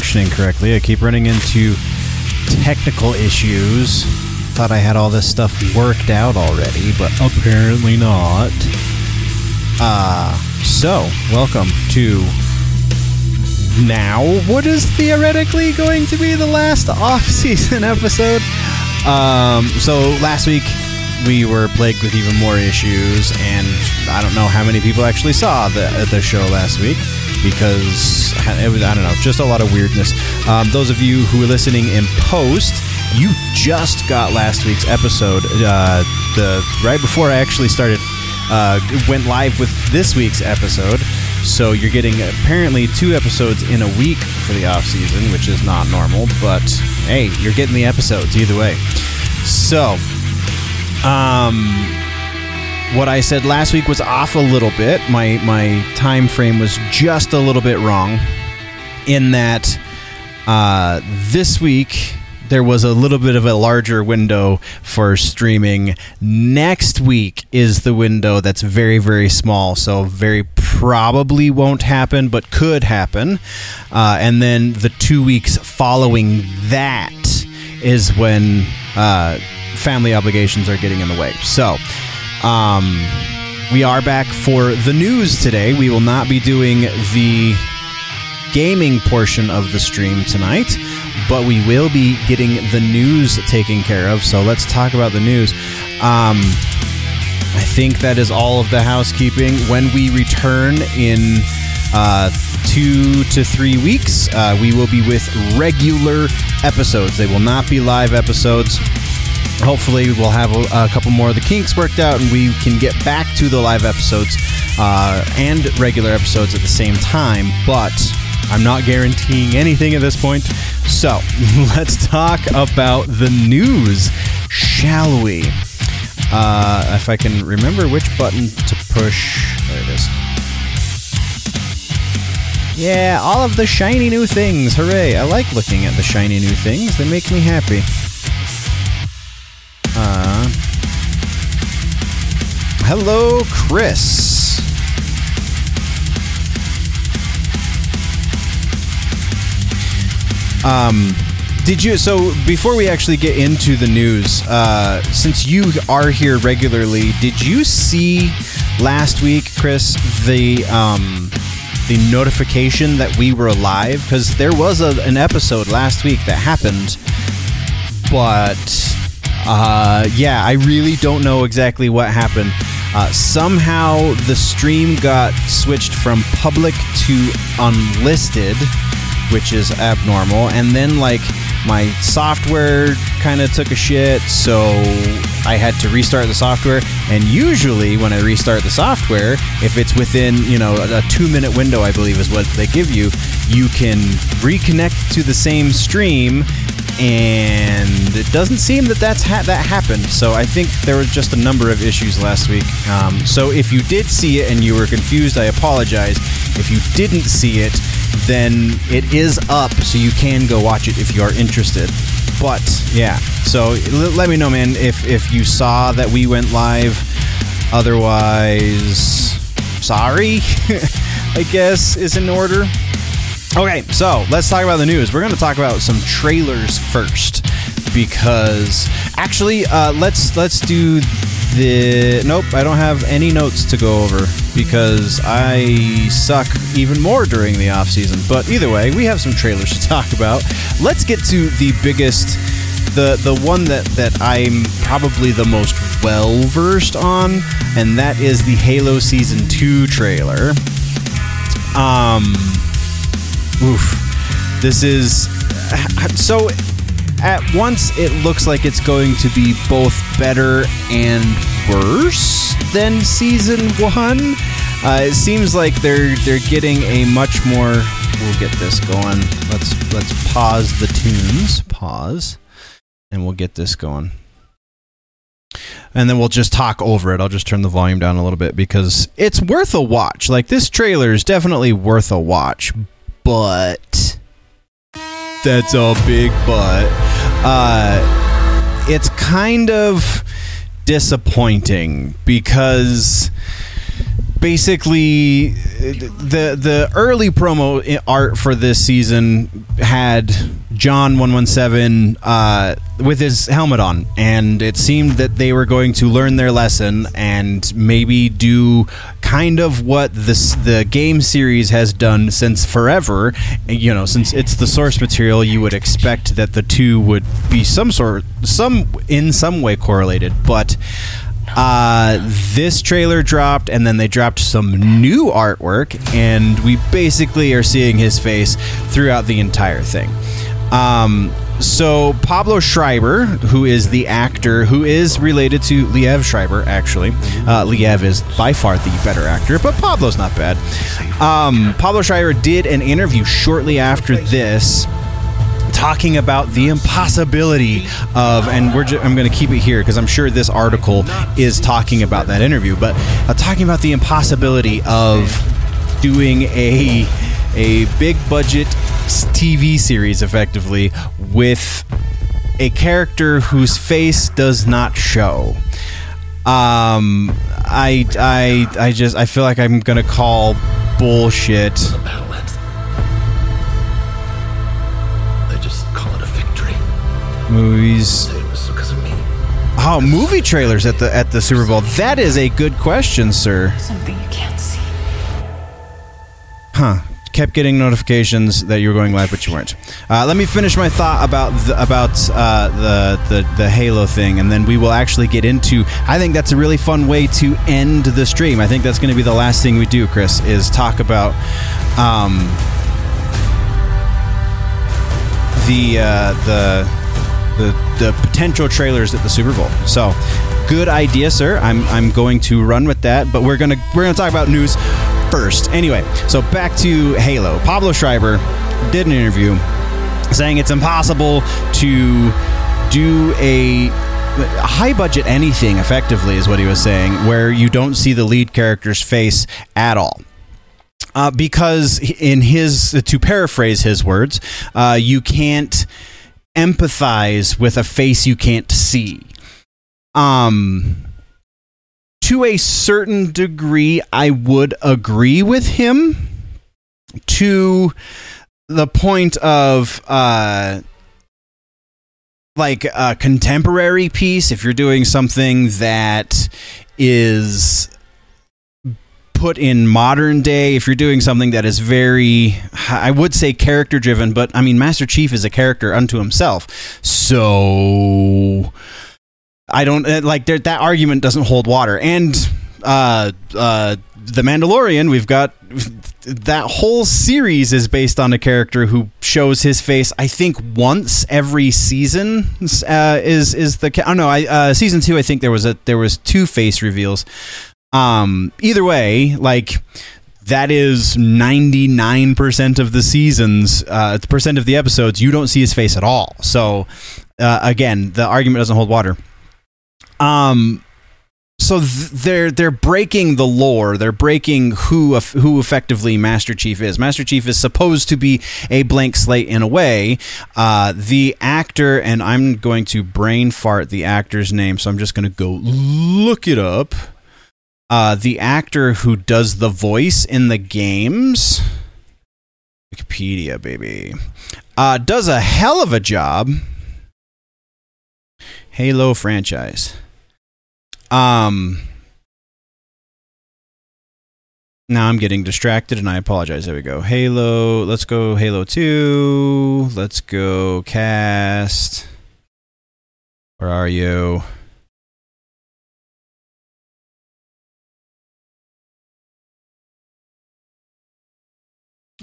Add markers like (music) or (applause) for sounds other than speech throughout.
functioning correctly. I keep running into technical issues. Thought I had all this stuff worked out already, but apparently not. Uh, so, welcome to now what is theoretically going to be the last off-season episode. Um, so last week we were plagued with even more issues, and I don't know how many people actually saw the the show last week because it was I don't know just a lot of weirdness. Um, those of you who are listening in post, you just got last week's episode. Uh, the right before I actually started uh, went live with this week's episode. So you're getting apparently two episodes in a week for the off season, which is not normal. But hey, you're getting the episodes either way. So, um, what I said last week was off a little bit. My my time frame was just a little bit wrong. In that, uh, this week there was a little bit of a larger window for streaming. Next week is the window that's very, very small, so very probably won't happen, but could happen. Uh, and then the two weeks following that is when uh, family obligations are getting in the way. So, um, we are back for the news today. We will not be doing the gaming portion of the stream tonight but we will be getting the news taken care of. So let's talk about the news. Um, I think that is all of the housekeeping. When we return in uh, two to three weeks, uh, we will be with regular episodes. They will not be live episodes. Hopefully, we'll have a, a couple more of the kinks worked out and we can get back to the live episodes uh, and regular episodes at the same time. But I'm not guaranteeing anything at this point. So (laughs) let's talk about the news, shall we? Uh, if I can remember which button to push. There it is. Yeah, all of the shiny new things. Hooray. I like looking at the shiny new things, they make me happy. Hello, Chris. Um, did you? So before we actually get into the news, uh, since you are here regularly, did you see last week, Chris, the um, the notification that we were alive? Because there was a, an episode last week that happened, but uh, yeah, I really don't know exactly what happened. Uh, somehow the stream got switched from public to unlisted which is abnormal. And then like my software kind of took a shit, so I had to restart the software. And usually, when I restart the software, if it's within you know a two minute window, I believe is what they give you, you can reconnect to the same stream. And it doesn't seem that that's ha- that happened. So I think there was just a number of issues last week. Um, so if you did see it and you were confused, I apologize. If you didn't see it, then it is up, so you can go watch it if you are interested. But yeah, so l- let me know, man, if if you saw that we went live. Otherwise, sorry, (laughs) I guess is in order. Okay, so let's talk about the news. We're going to talk about some trailers first because actually, uh, let's let's do the nope. I don't have any notes to go over because I suck even more during the off season. But either way, we have some trailers (laughs) to talk about. Let's get to the biggest, the the one that that I'm probably the most well versed on, and that is the Halo Season Two trailer. Um, oof, this is (sighs) so at once it looks like it's going to be both better and worse than season one. Uh, it seems like they're they're getting a much more. We'll get this going. Let's let's pause the tunes. Pause, and we'll get this going. And then we'll just talk over it. I'll just turn the volume down a little bit because it's worth a watch. Like this trailer is definitely worth a watch, but that's a big but. Uh, it's kind of disappointing because basically the the early promo art for this season had John one one seven uh, with his helmet on, and it seemed that they were going to learn their lesson and maybe do kind of what this the game series has done since forever. You know, since it's the source material, you would expect that the two would be some sort some in some way correlated, but uh, this trailer dropped, and then they dropped some new artwork, and we basically are seeing his face throughout the entire thing. Um, so Pablo Schreiber, who is the actor who is related to Liev Schreiber, actually, uh, Liev is by far the better actor, but Pablo's not bad. Um, Pablo Schreiber did an interview shortly after this talking about the impossibility of and we're ju- I'm going to keep it here because I'm sure this article is talking about that interview but uh, talking about the impossibility of doing a a big budget TV series effectively with a character whose face does not show. Um I I I just I feel like I'm going to call bullshit movies Say it was because of me. Oh, movie trailers at the at the Super Bowl. That is a good question, sir. Something you can't see. Huh. Kept getting notifications that you were going live, but you weren't. Uh, let me finish my thought about the, about uh, the, the the Halo thing, and then we will actually get into. I think that's a really fun way to end the stream. I think that's going to be the last thing we do, Chris, is talk about um, the uh, the the the potential trailers at the Super Bowl. So, good idea, sir. I'm I'm going to run with that, but we're gonna we're gonna talk about news first. Anyway, so back to Halo. Pablo Schreiber did an interview saying it's impossible to do a high budget anything effectively is what he was saying where you don't see the lead character's face at all uh, because in his to paraphrase his words uh, you can't empathize with a face you can't see. Um to a certain degree i would agree with him. To the point of uh like a contemporary piece if you're doing something that is put in modern day if you're doing something that is very i would say character driven but i mean master chief is a character unto himself. So i don't uh, like that argument doesn't hold water. And uh uh the mandalorian we've got that whole series is based on a character who shows his face i think once every season uh, is is the ca- oh no i uh, season two i think there was a there was two face reveals um either way like that is 99% of the seasons uh percent of the episodes you don't see his face at all so uh, again the argument doesn't hold water um so th- they're they're breaking the lore. They're breaking who eff- who effectively Master Chief is. Master Chief is supposed to be a blank slate in a way. Uh, the actor, and I'm going to brain fart the actor's name, so I'm just going to go look it up. Uh, the actor who does the voice in the games, Wikipedia, baby, uh, does a hell of a job. Halo franchise. Um. Now I'm getting distracted and I apologize. There we go. Halo. Let's go Halo 2. Let's go cast. Where are you?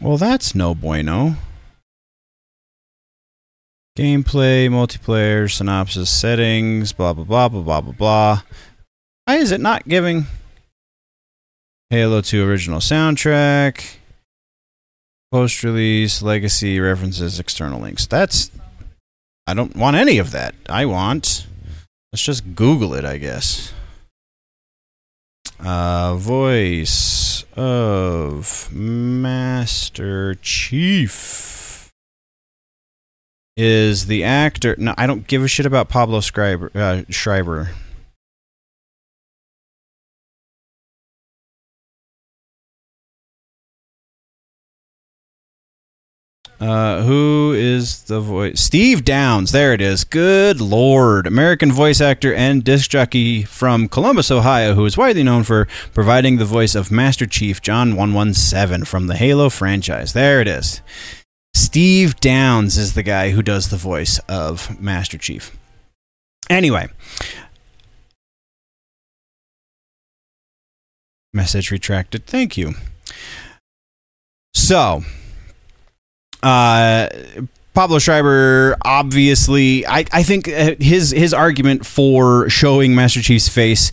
Well, that's no bueno. Gameplay, multiplayer, synopsis, settings, blah, blah, blah, blah, blah, blah, blah. Why is it not giving Halo 2 original soundtrack, post release, legacy, references, external links? That's. I don't want any of that. I want. Let's just Google it, I guess. Uh, voice of Master Chief is the actor. No, I don't give a shit about Pablo Schreiber. Uh, Schreiber. Uh, who is the voice? Steve Downes. There it is. Good lord. American voice actor and disc jockey from Columbus, Ohio, who is widely known for providing the voice of Master Chief John 117 from the Halo franchise. There it is. Steve Downes is the guy who does the voice of Master Chief. Anyway. Message retracted. Thank you. So, uh, Pablo Schreiber obviously, I, I think uh, his his argument for showing Master Chief's face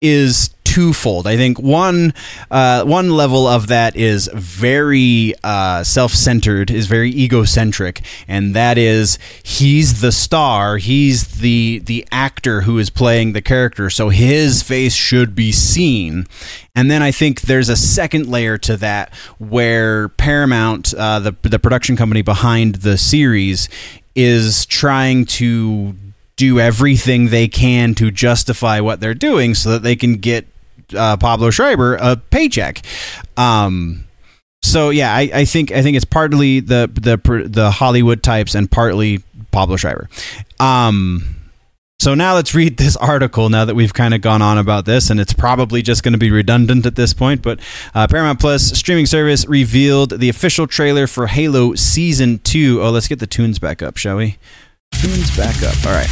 is twofold. I think one uh, one level of that is very uh, self centered, is very egocentric, and that is he's the star, he's the the actor who is playing the character, so his face should be seen. And then I think there's a second layer to that where Paramount, uh, the the production company behind the series, is trying to do everything they can to justify what they're doing so that they can get uh, Pablo Schreiber a paycheck. Um, so yeah, I, I, think I think it's partly the the the Hollywood types and partly Pablo Schreiber. Um, so now let's read this article. Now that we've kind of gone on about this, and it's probably just going to be redundant at this point, but uh, Paramount Plus streaming service revealed the official trailer for Halo Season Two. Oh, let's get the tunes back up, shall we? Tunes back up. All right.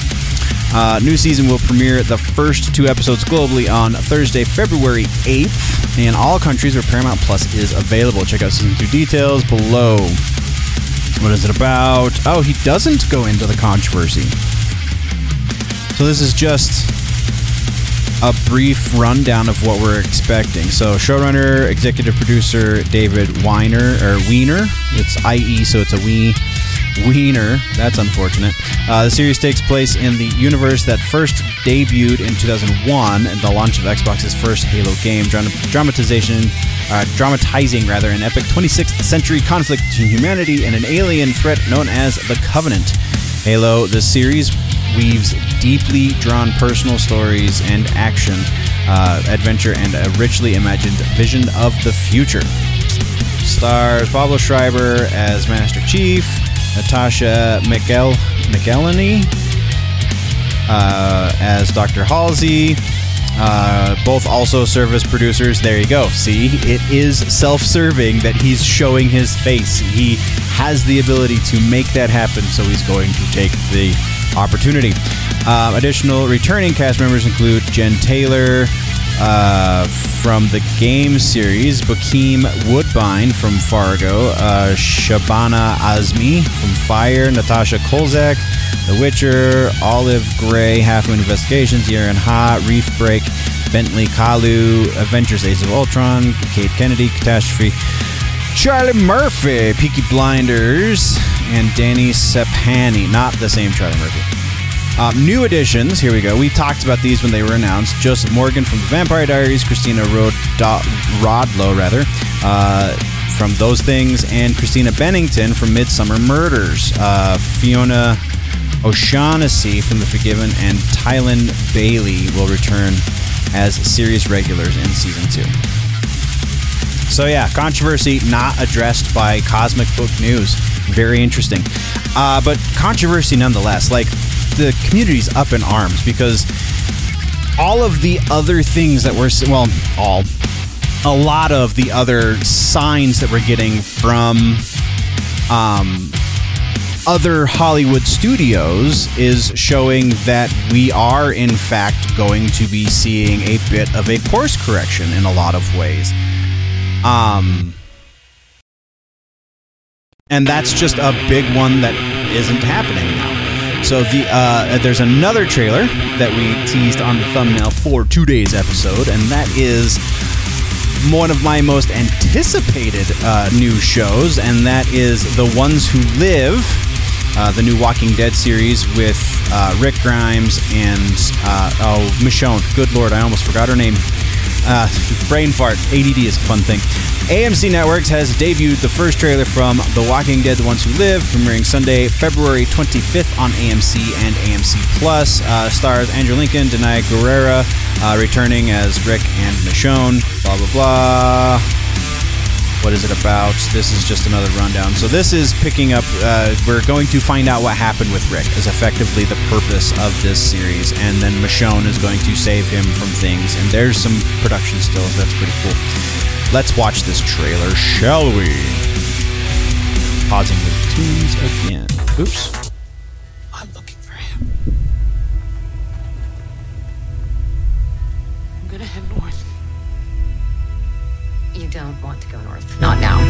Uh, new season will premiere the first two episodes globally on Thursday, February 8th, in all countries where Paramount Plus is available. Check out season two details below. What is it about? Oh, he doesn't go into the controversy. So this is just a brief rundown of what we're expecting. So, showrunner, executive producer David Weiner or Weiner. It's IE, so it's a we. Wiener. That's unfortunate. Uh, the series takes place in the universe that first debuted in 2001 and the launch of Xbox's first Halo game, dramatization, uh, dramatizing rather an epic 26th century conflict between humanity and an alien threat known as the Covenant. Halo, the series weaves deeply drawn personal stories and action, uh, adventure, and a richly imagined vision of the future. Stars Pablo Schreiber as Master Chief, Natasha Miguel McElhone uh, as Dr. Halsey. Uh, both also service producers. There you go. See, it is self serving that he's showing his face. He has the ability to make that happen, so he's going to take the opportunity. Uh, additional returning cast members include Jen Taylor, uh, from the game series, Bokeem Woodbine from Fargo, uh, Shabana Azmi from Fire, Natasha Culzac, The Witcher, Olive Gray, Half Moon Investigations, Aaron Ha, Reef Break, Bentley Kalu, Avengers Age of Ultron, Kate Kennedy, Catastrophe, Charlie Murphy, Peaky Blinders, and Danny Sapani. Not the same Charlie Murphy. Um, new additions, here we go. We talked about these when they were announced. Joseph Morgan from The Vampire Diaries, Christina Rod- Rodlo, rather, uh, from Those Things, and Christina Bennington from Midsomer Murders. Uh, Fiona O'Shaughnessy from The Forgiven, and Tylen Bailey will return as series regulars in season two. So yeah, controversy not addressed by Cosmic Book News. Very interesting, uh, but controversy nonetheless. Like the community's up in arms because all of the other things that we're well, all a lot of the other signs that we're getting from um, other Hollywood studios is showing that we are, in fact, going to be seeing a bit of a course correction in a lot of ways. Um, and that's just a big one that isn't happening now. So the uh, there's another trailer that we teased on the thumbnail for today's episode, and that is one of my most anticipated uh, new shows, and that is The Ones Who Live, uh, the new Walking Dead series with uh, Rick Grimes and uh, oh Michonne. Good lord, I almost forgot her name. Uh, brain fart. ADD is a fun thing. AMC Networks has debuted the first trailer from The Walking Dead: The Ones Who Live, premiering Sunday, February 25th on AMC and AMC Plus. Uh, stars Andrew Lincoln, Danai Gurira, uh, returning as Rick and Michonne. Blah blah blah. What is it about? This is just another rundown. So this is picking up. Uh, we're going to find out what happened with Rick. Is effectively the purpose of this series, and then Michonne is going to save him from things. And there's some production stills. That's pretty cool. Let's watch this trailer, shall we? Pausing the tunes again. Oops. Don't want to go north. Not now.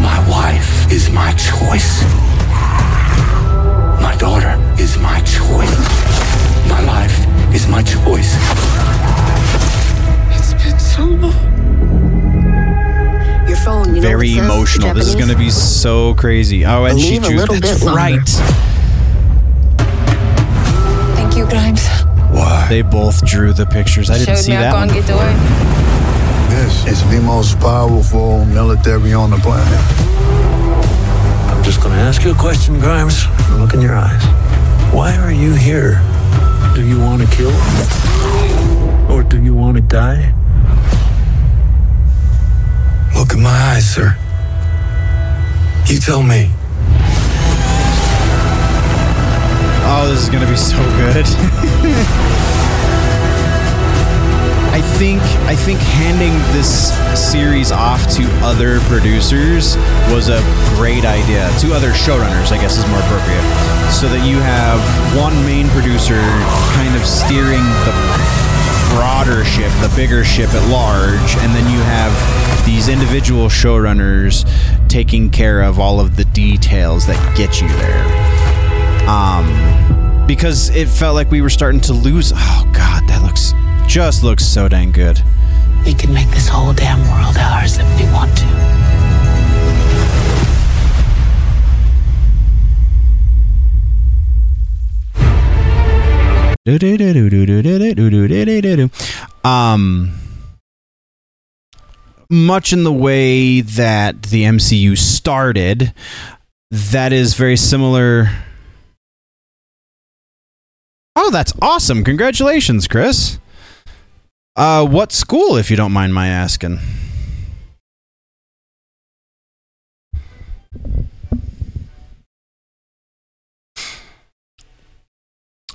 My wife is my choice. My daughter is my choice. My life is my choice. It's been so long. Your phone. You know Very what it says, emotional. This is Japanese? going to be so crazy. Oh, and she Believe a drew. little That's bit longer. right. Thank you, Grimes. Why? They both drew the pictures. I didn't Showed see me that gone one. get to. This is the most powerful military on the planet. I'm just going to ask you a question, Grimes. Look in your eyes. Why are you here? Do you want to kill? Or do you want to die? Look in my eyes, sir. You tell me. Oh, this is going to be so good. (laughs) I think I think handing this series off to other producers was a great idea. To other showrunners, I guess is more appropriate. So that you have one main producer kind of steering the broader ship, the bigger ship at large, and then you have these individual showrunners taking care of all of the details that get you there um, because it felt like we were starting to lose. Oh God, that looks just looks so dang good. We can make this whole damn world ours if we want to. Um, much in the way that the MCU started, that is very similar. Oh, that's awesome! Congratulations, Chris. Uh, what school, if you don't mind my asking?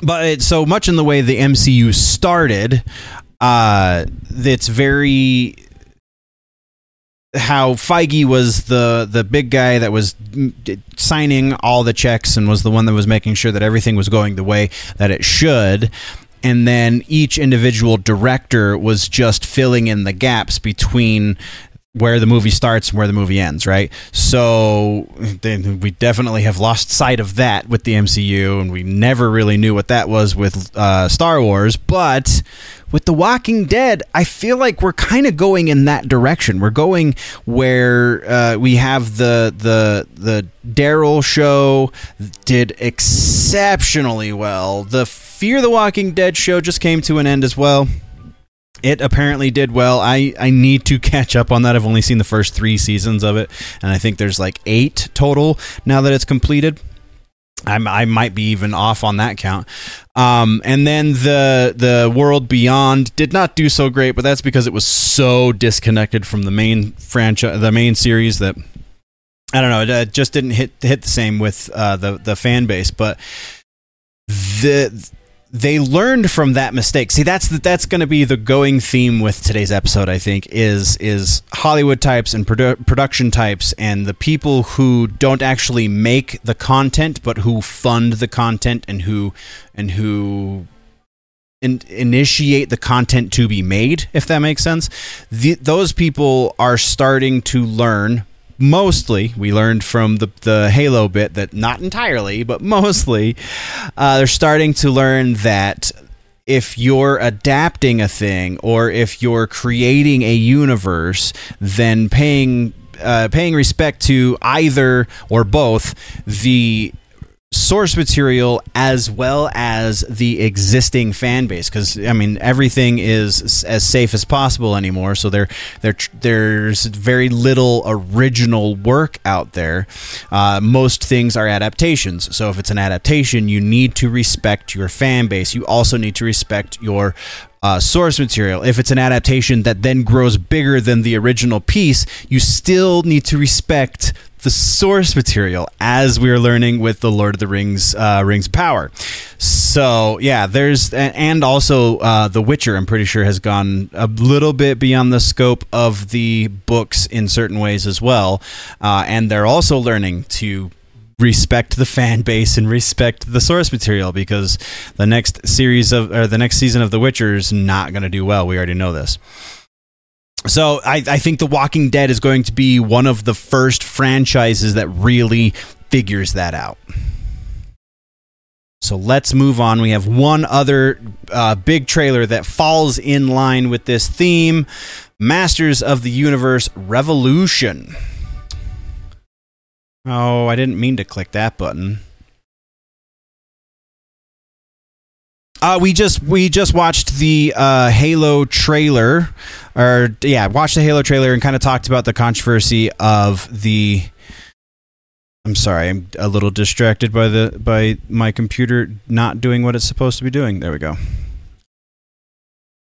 But so much in the way the MCU started, uh, it's very how Feige was the the big guy that was signing all the checks and was the one that was making sure that everything was going the way that it should. And then each individual director was just filling in the gaps between where the movie starts and where the movie ends, right? So then we definitely have lost sight of that with the MCU, and we never really knew what that was with uh, Star Wars. But with The Walking Dead, I feel like we're kind of going in that direction. We're going where uh, we have the the the Daryl show did exceptionally well. The Fear the Walking Dead show just came to an end as well it apparently did well. I, I need to catch up on that. I've only seen the first three seasons of it, and I think there's like eight total now that it's completed. I'm, I might be even off on that count. Um, and then the the World Beyond did not do so great, but that's because it was so disconnected from the main franchise, the main series that I don't know. It just didn't hit hit the same with uh, the the fan base, but the they learned from that mistake. See, that's that's going to be the going theme with today's episode. I think is is Hollywood types and produ- production types and the people who don't actually make the content, but who fund the content and who and who in, initiate the content to be made. If that makes sense, the, those people are starting to learn mostly we learned from the, the halo bit that not entirely but mostly uh, they're starting to learn that if you're adapting a thing or if you're creating a universe then paying uh, paying respect to either or both the source material as well as the existing fan base because I mean everything is as safe as possible anymore so there there there's very little original work out there uh, most things are adaptations so if it's an adaptation you need to respect your fan base you also need to respect your uh, source material. If it's an adaptation that then grows bigger than the original piece, you still need to respect the source material, as we are learning with the Lord of the Rings, uh, Rings of Power. So yeah, there's and also uh, The Witcher. I'm pretty sure has gone a little bit beyond the scope of the books in certain ways as well, uh, and they're also learning to respect the fan (laughs) base and respect the source material because the next series of or the next season of The Witcher is not going to do well. We already know this. So I, I think The Walking Dead is going to be one of the first franchises that really figures that out. So let's move on. We have one other uh, big trailer that falls in line with this theme Masters of the Universe Revolution. Oh, I didn't mean to click that button. Uh, we just we just watched the uh, Halo trailer, or yeah, watched the Halo trailer and kind of talked about the controversy of the. I'm sorry, I'm a little distracted by the by my computer not doing what it's supposed to be doing. There we go.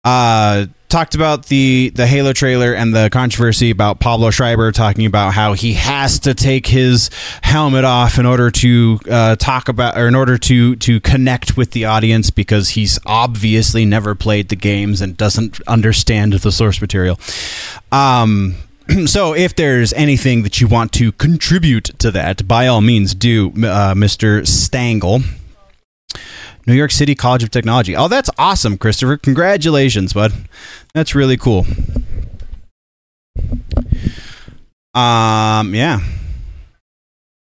Uh, talked about the the Halo trailer and the controversy about Pablo Schreiber talking about how he has to take his helmet off in order to uh, talk about or in order to to connect with the audience because he's obviously never played the games and doesn't understand the source material. Um, (clears throat) so if there's anything that you want to contribute to that, by all means do, uh, Mr. Stangle. New York City College of Technology. Oh, that's awesome, Christopher. Congratulations, bud. That's really cool. Um, yeah.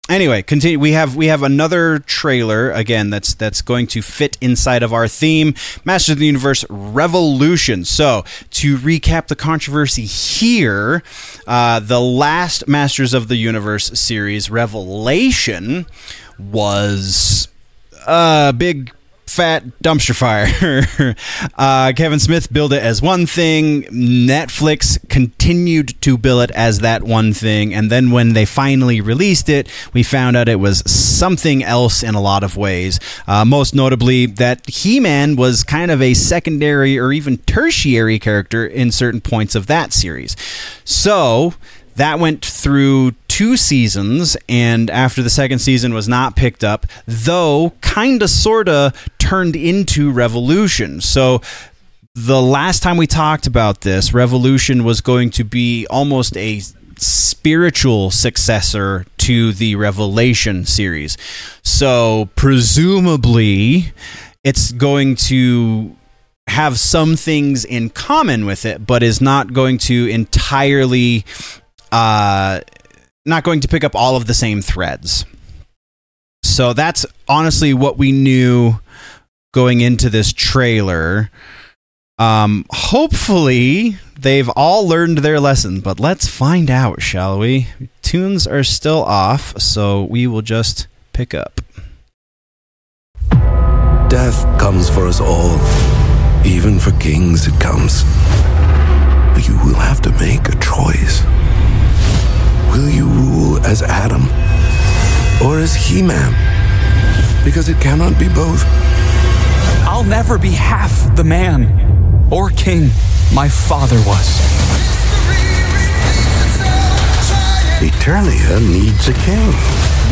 Anyway, continue. We have we have another trailer again that's that's going to fit inside of our theme, Masters of the Universe Revolution. So to recap the controversy here, uh, the last Masters of the Universe series, Revelation, was a big fat dumpster fire. (laughs) uh, Kevin Smith billed it as one thing. Netflix continued to bill it as that one thing. And then when they finally released it, we found out it was something else in a lot of ways. Uh, most notably, that He Man was kind of a secondary or even tertiary character in certain points of that series. So that went through two seasons and after the second season was not picked up though kind of sort of turned into revolution. So the last time we talked about this revolution was going to be almost a spiritual successor to the revelation series. So presumably it's going to have some things in common with it but is not going to entirely uh, not going to pick up all of the same threads. So that's honestly what we knew going into this trailer. Um, hopefully, they've all learned their lesson, but let's find out, shall we? Tunes are still off, so we will just pick up. Death comes for us all. Even for kings, it comes. You will have to make a choice. Will you rule as Adam or as He Man? Because it cannot be both. I'll never be half the man or king my father was. Eternia needs a king.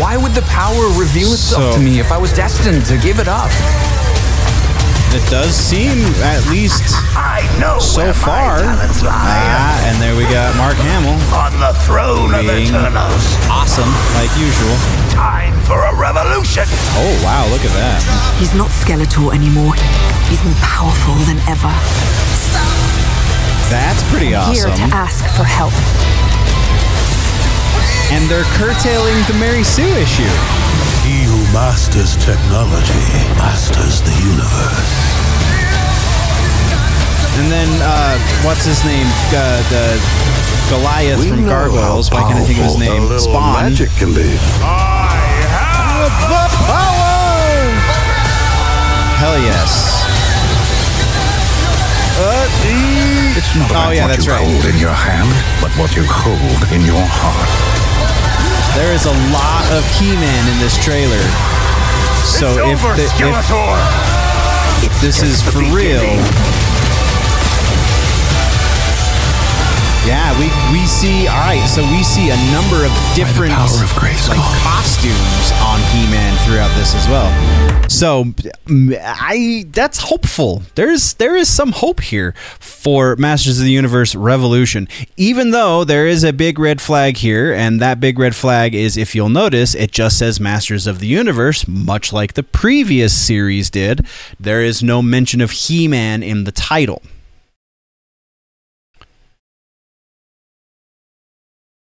Why would the power reveal itself So- to me if I was destined to give it up? It does seem, at least I know so far. my talents. Ah, and there we got Mark Hamill. on the throne of being Eternals. Awesome, like usual. Time for a revolution. Oh, wow, look at that. He's not Skeletor anymore. He's more powerful than ever. That's pretty awesome. Here awesome. to ask for help. And they're curtailing the Mary Sue issue. Masters technology masters the universe. And then, uh, what's his name? Uh, the Goliath We from Gargoyles. Why can't I think of his name? Spawn. Magic can be. I have the power Hell yes. Uh, It's not about Oh, yeah, what that's you right. hold in your hand, but what you hold in your heart. There is a lot of He-Man in this trailer. So if, the, if if this is for real, yeah, we we see. All right, so we see a number of different of like costumes on He-Man throughout this as well. So I that's hopeful. There's there is some hope here for Masters of the Universe Revolution, even though there is a big red flag here, and that big red flag is if you'll notice, it just says Masters of the Universe, much like the previous series did. There is no mention of He-Man in the title.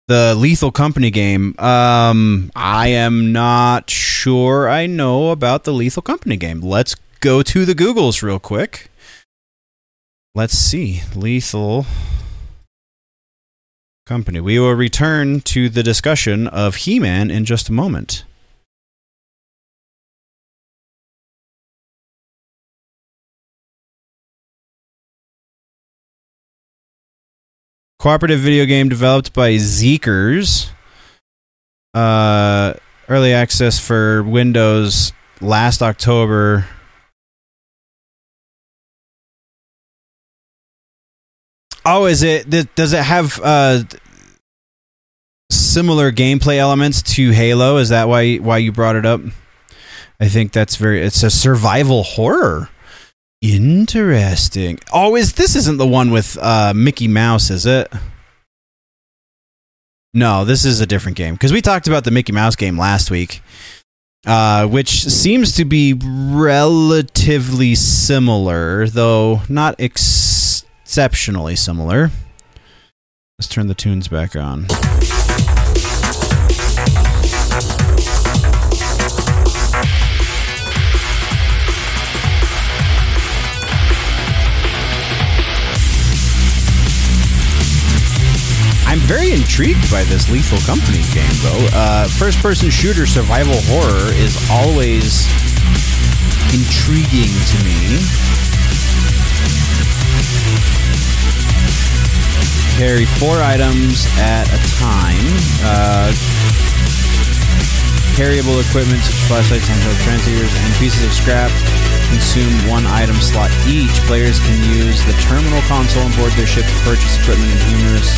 The Lethal Company game. Um, I am not sure I know about the Lethal Company game. Let's go to the Googles real quick. Let's see. Lethal Company. We will return to the discussion of He Man in just a moment. Cooperative video game developed by Zeekers. Uh, early access for Windows last October. Oh, is it? Does it have uh, similar gameplay elements to Halo? Is that why why you brought it up? I think that's very. It's a survival horror. Interesting. Oh, is this isn't the one with uh, Mickey Mouse? Is it? No, this is a different game because we talked about the Mickey Mouse game last week, uh, which seems to be relatively similar, though not ex- exceptionally similar. Let's turn the tunes back on. Very intrigued by this Lethal Company game, though. Uh, First person shooter survival horror is always intriguing to me. Carry four items at a time. Uh, carryable equipment such as flashlights, handheld transceivers, and pieces of scrap consume one item slot each. Players can use the terminal console on board their ship to purchase equipment and numerous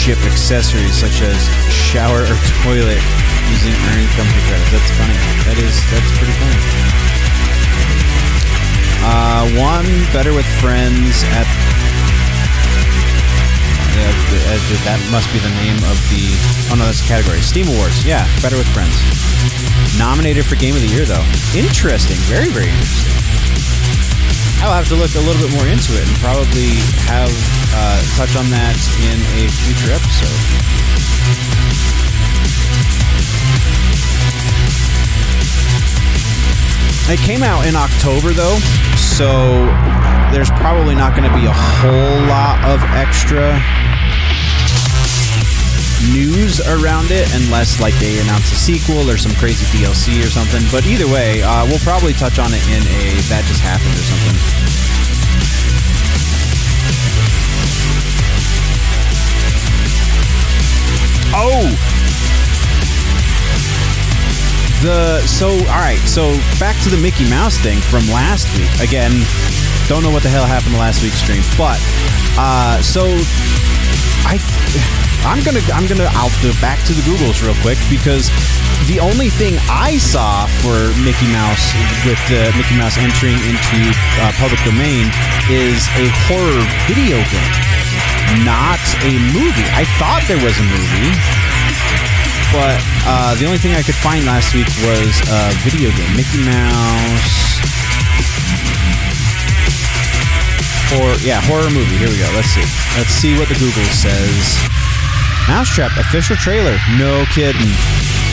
ship accessories such as shower or toilet using earned company credits. That's funny. That is that's pretty funny. Uh, one better with friends at. Uh, th- that must be the name of the. Oh no, that's a category. Steam Awards. Yeah, better with friends. Nominated for Game of the Year though. Interesting. Very very interesting. I'll have to look a little bit more into it and probably have uh, touch on that in a future episode. It came out in October though, so there's probably not going to be a whole lot of extra news around it unless like they announce a sequel or some crazy DLC or something. But either way, uh, we'll probably touch on it in a that just happened or something. Oh, the so all right. So back to the Mickey Mouse thing from last week. Again, don't know what the hell happened to last week's stream, but uh, so I I'm gonna I'm gonna I'll do back to the Googles real quick because the only thing I saw for Mickey Mouse with the Mickey Mouse entering into uh, public domain is a horror video game, not a movie. I thought there was a movie, but uh, the only thing I could find last week was a video game, Mickey Mouse. Or yeah, horror movie. Here we go. Let's see. Let's see what the Google says. Mousetrap official trailer. No kidding.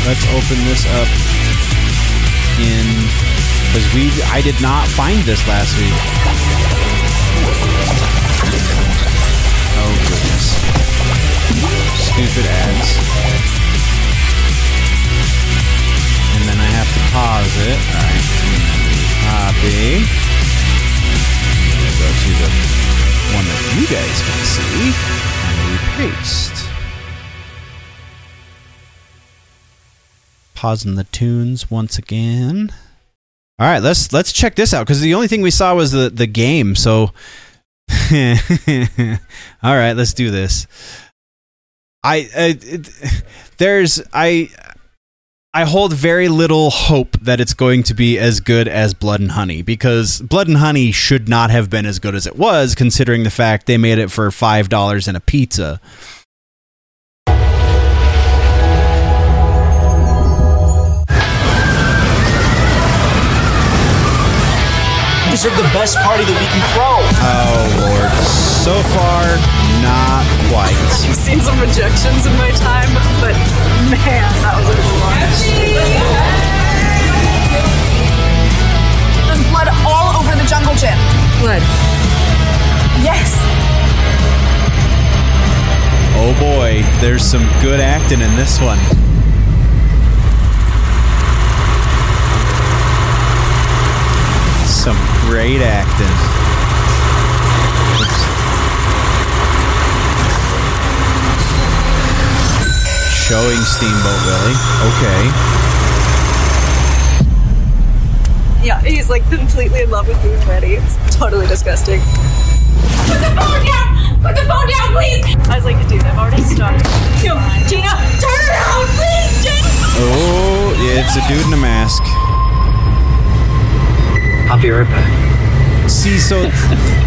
Let's open this up in because we I did not find this last week. stupid ads. And then I have to pause it. Alright. Copy. I'm gonna go to the one that you guys can see. And we paste. Pausing the tunes once again. All right, let's let's check this out because the only thing we saw was the the game. So, (laughs) all right, let's do this. I, I it, there's I I hold very little hope that it's going to be as good as Blood and Honey because Blood and Honey should not have been as good as it was, considering the fact they made it for five dollars and a pizza. These are the best party that we can throw. Oh lord, so far not quite. (laughs) I've seen some rejections in my time, but man, that was a lot. There's blood all over the jungle gym. Blood. Yes. Oh boy, there's some good acting in this one. Some great acting. Showing Steamboat Willie. Okay. Yeah, he's like completely in love with me already. It's totally disgusting. Put the phone down! Put the phone down, please! I was like, dude, I've already started. Yo, Gina, turn around, please, Gina! Oh, yeah, it's a dude in a mask. I'll be right back. See, so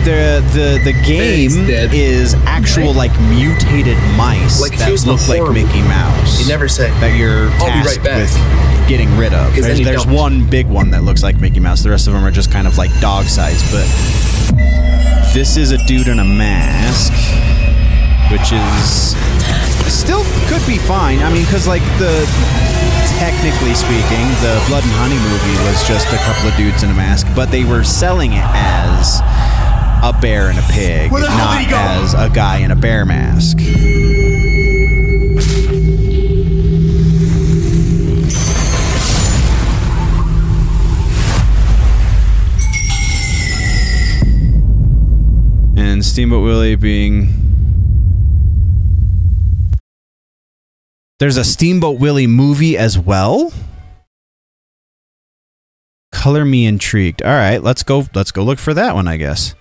the the the game is actual like mutated mice Like that look like Mickey Mouse. you never say, that you're "I'll be tasked right back." with getting rid of. There's, there's one big one that looks like Mickey Mouse. The rest of them are just kind of like dog sized. But this is a dude in a mask, which is still could be fine. I mean, because like the technically speaking, the Blood and Honey movie was just a couple of dudes in a mask, but they were selling it as a bear and a pig, not did he go? as a guy in a bear mask. And Steamboat Willie being. There's a Steamboat Willie movie as well. Color me intrigued. All right, let's go. Let's go look for that one. I guess.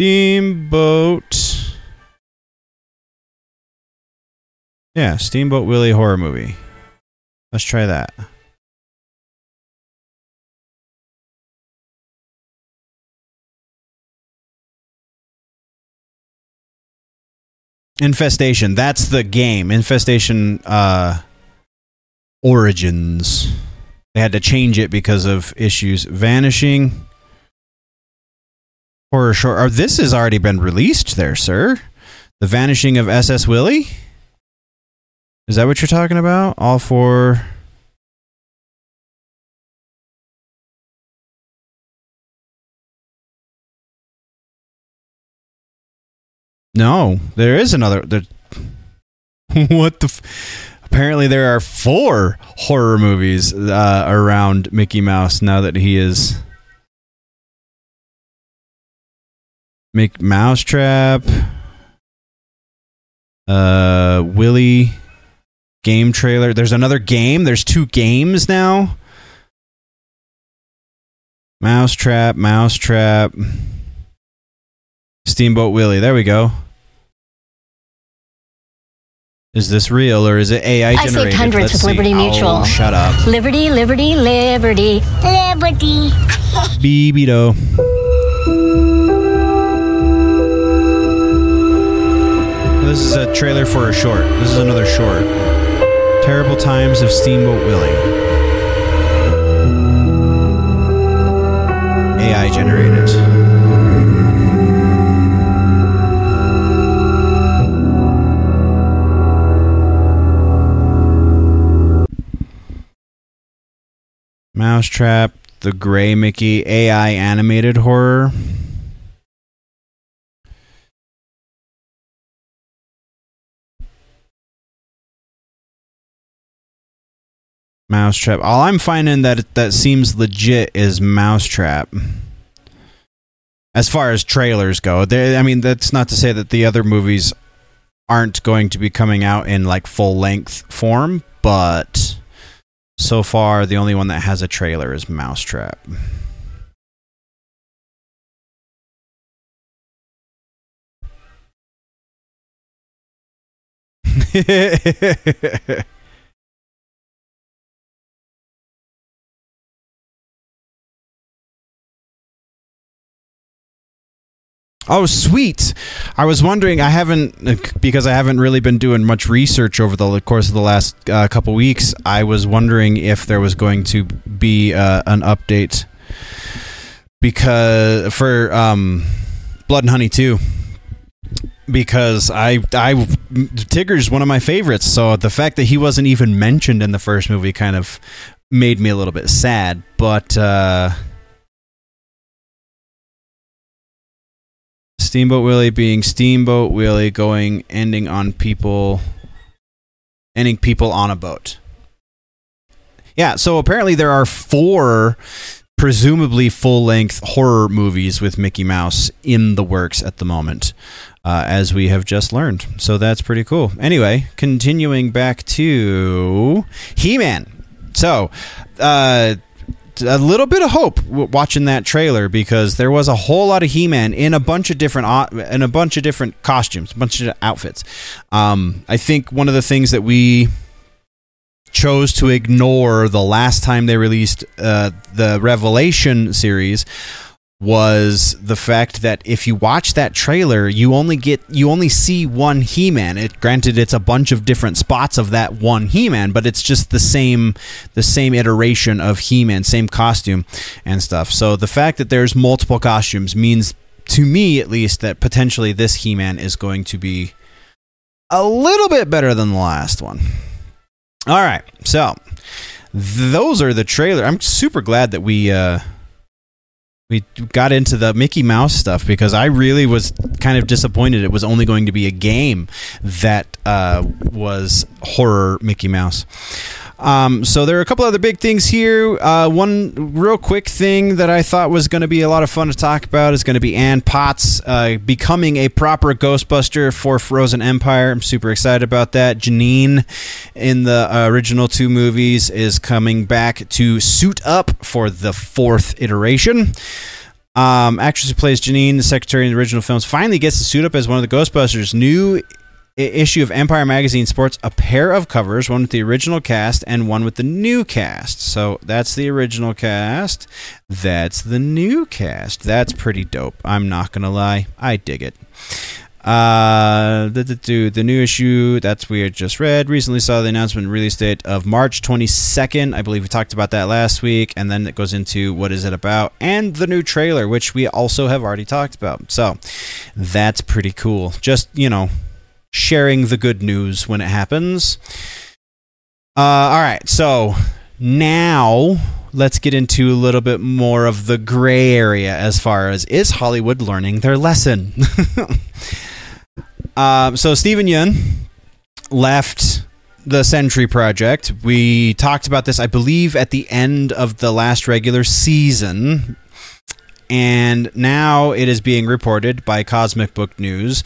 Steamboat. Yeah, Steamboat Willie horror movie. Let's try that. Infestation. That's the game. Infestation uh Origins. They had to change it because of issues vanishing. Horror short. Or this has already been released there, sir. The Vanishing of SS Willie? Is that what you're talking about? All for No, there is another. There, (laughs) what the? F- Apparently, there are four horror movies uh, around Mickey Mouse now that he is. Mick Mousetrap, uh, Willy, game trailer. There's another game. There's two games now. Mousetrap, Mousetrap. Steamboat Willie. There we go. Is this real or is it AI I generated? saved hundreds Let's with see. Liberty Mutual. Oh, shut up. Liberty, liberty, liberty. Liberty. (laughs) Beebido. This is a trailer for a short. This is another short. Terrible Times of Steamboat Willie. AI generated. Mousetrap, The Gray Mickey, AI animated horror. Mousetrap. All I'm finding that that seems legit is Mousetrap. As far as trailers go, they, I mean that's not to say that the other movies aren't going to be coming out in like full length form, but so far the only one that has a trailer is Mousetrap. (laughs) Oh, sweet. I was wondering, I haven't, because I haven't really been doing much research over the course of the last uh, couple weeks. I was wondering if there was going to be uh, an update because for um, Blood and Honey 2 because I I Tigger's one of my favorites. So the fact that he wasn't even mentioned in the first movie kind of made me a little bit sad. But uh, Steamboat Willie being Steamboat Willie going ending on people ending people on a boat. Yeah, so apparently there are four presumably full length horror movies with Mickey Mouse in the works at the moment uh, as we have just learned. So that's pretty cool. Anyway, continuing back to He Man. So, uh, a little bit of hope watching that trailer because there was a whole lot of He-Man in a bunch of different in a bunch of different costumes, a bunch of outfits. Um, I think one of the things that we chose to ignore the last time they released uh, the Revelation series was the fact that if you watch that trailer, you only get you only see one He-Man. It granted it's a bunch of different spots of that one He-Man, but it's just the same the same iteration of He-Man, same costume and stuff. So the fact that there's multiple costumes means to me at least that potentially this He-Man is going to be a little bit better than the last one. All right. So those are the trailer. I'm super glad that we uh we got into the Mickey Mouse stuff because I really was kind of disappointed it was only going to be a game that uh, was horror Mickey Mouse. Um, so there are a couple other big things here. Uh, one real quick thing that I thought was going to be a lot of fun to talk about is going to be Ann Potts uh, becoming a proper Ghostbuster for Frozen Empire. I'm super excited about that. Janine in the uh, original two movies is coming back to suit up for the fourth iteration. Um, actress who plays Janine, the secretary in the original films, finally gets to suit up as one of the Ghostbusters. New issue of Empire Magazine sports a pair of covers, one with the original cast and one with the new cast. So that's the original cast. That's the new cast. That's pretty dope. I'm not gonna lie, I dig it. Uh, the, the, the new issue that's we just read recently saw the announcement release date of March 22nd. I believe we talked about that last week, and then it goes into what is it about and the new trailer, which we also have already talked about. So that's pretty cool. Just you know, sharing the good news when it happens. Uh, all right, so now let's get into a little bit more of the gray area as far as is Hollywood learning their lesson? (laughs) um, so Steven Yeun left the Sentry Project. We talked about this, I believe, at the end of the last regular season and now it is being reported by Cosmic Book News.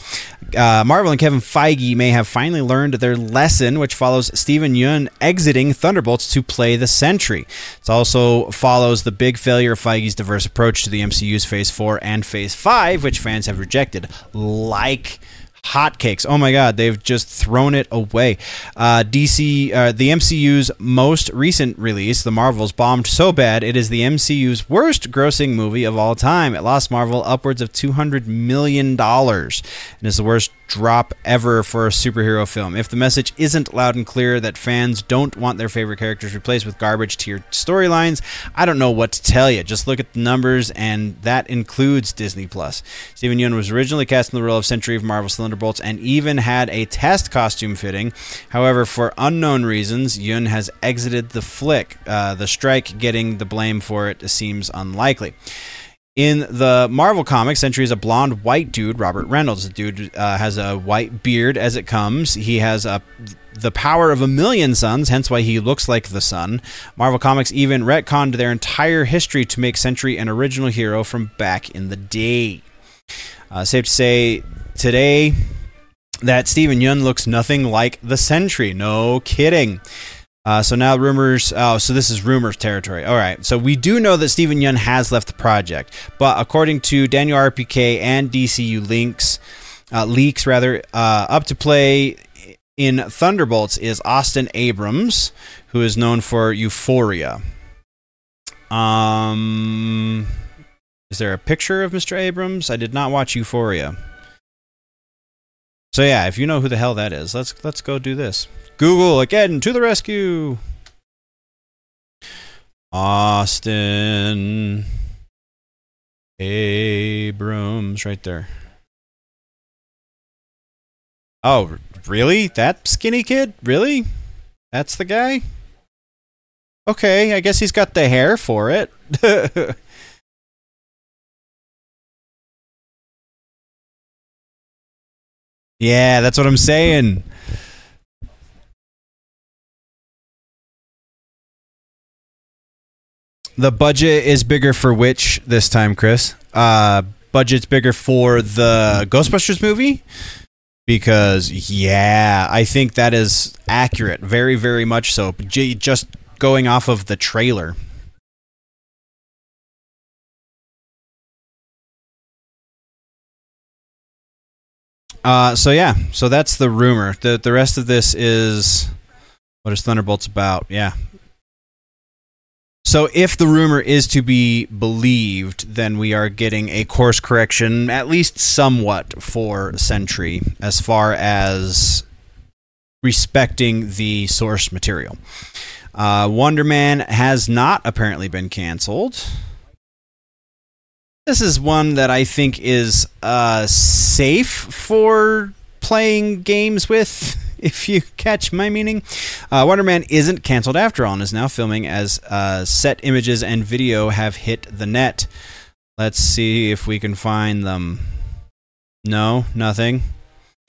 Uh, Marvel and Kevin Feige may have finally learned their lesson, which follows Steven Yeun exiting Thunderbolts to play the Sentry. It also follows the big failure of Feige's diverse approach to the MCU's Phase 4 and Phase 5, which fans have rejected, like hotcakes. Oh my God, they've just thrown it away. Uh, DC, uh, the MCU's most recent release, The Marvels, bombed so bad it is the MCU's worst grossing movie of all time. It lost Marvel upwards of $200 million and is the worst drop ever for a superhero film. If the message isn't loud and clear that fans don't want their favorite characters replaced with garbage tier storylines, I don't know what to tell you. Just look at the numbers, and that includes Disney Plus. Steven Yeun was originally cast in the role of Sentry of Marvel Thunderbolts and even had a test costume fitting. However, for unknown reasons, Yeun has exited the flick. Uh, the strike getting the blame for it seems unlikely. In the Marvel comics, Sentry is a blonde white dude, Robert Reynolds. The dude uh, has a white beard as it comes. He has a the power of a million suns, hence why he looks like the sun. Marvel Comics even retconned their entire history to make Sentry an original hero from back in the day. Uh, safe to say, today that Steven Yeun looks nothing like the Sentry. No kidding. Uh, so now rumors. Oh, so this is rumors territory. All right. So we do know that Steven Yeun has left the project, but according to Daniel RPK and DCU links, uh, leaks rather, uh, up to play in Thunderbolts is Austin Abrams, who is known for Euphoria. Um, is there a picture of Mr. Abrams? I did not watch Euphoria. So yeah, if you know who the hell that is, let's let's go do this. Google again to the rescue. Austin Abrams right there. Oh, really? That skinny kid? Really? That's the guy? Okay, I guess he's got the hair for it. (laughs) yeah, that's what I'm saying. The budget is bigger for which this time, Chris? Uh, budget's bigger for the Ghostbusters movie because yeah, I think that is accurate, very very much so. Just going off of the trailer. Uh, so yeah, so that's the rumor. the The rest of this is what is Thunderbolts about? Yeah. So if the rumor is to be believed, then we are getting a course correction, at least somewhat, for Sentry as far as respecting the source material. Uh, Wonder Man has not apparently been canceled. This is one that I think is uh, safe for playing games with, if you catch my meaning. Uh, Wonder Man isn't canceled after all and is now filming as uh, set images and video have hit the net. Let's see if we can find them. No, nothing.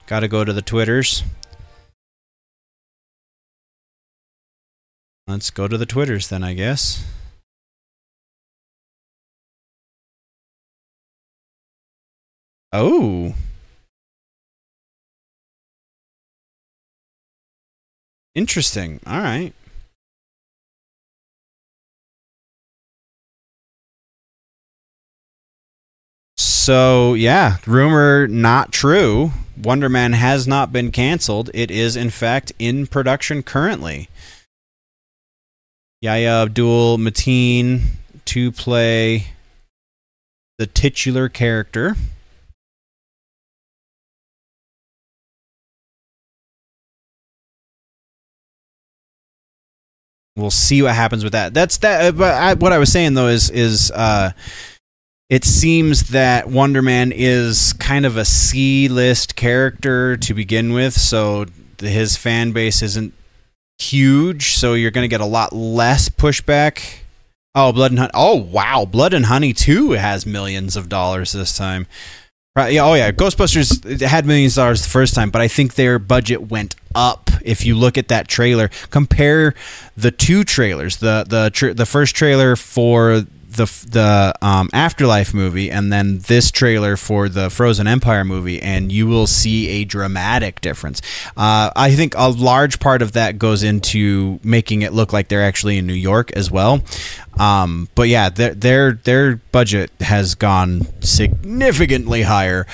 Got to go to the Twitters. Let's go to the Twitters then, I guess. Oh. Interesting. All right. So, yeah, rumor not true. Wonder Man has not been canceled. It is, in fact, in production currently. Yahya Abdul Mateen to play the titular character. We'll see what happens with that. That's that. But I, what I was saying though is is uh, it seems that Wonder Man is kind of a C list character to begin with, so his fan base isn't huge, so you're going to get a lot less pushback. Oh, Blood and Honey. Oh, wow. Blood and Honey 2 has millions of dollars this time. Yeah, oh, yeah. Ghostbusters had millions of dollars the first time, but I think their budget went up if you look at that trailer. Compare the two trailers. The the tra- the first trailer for the the um, Afterlife movie, and then this trailer for the Frozen Empire movie, and you will see a dramatic difference. Uh, I think a large part of that goes into making it look like they're actually in New York as well. Um, but yeah, their their their budget has gone significantly higher.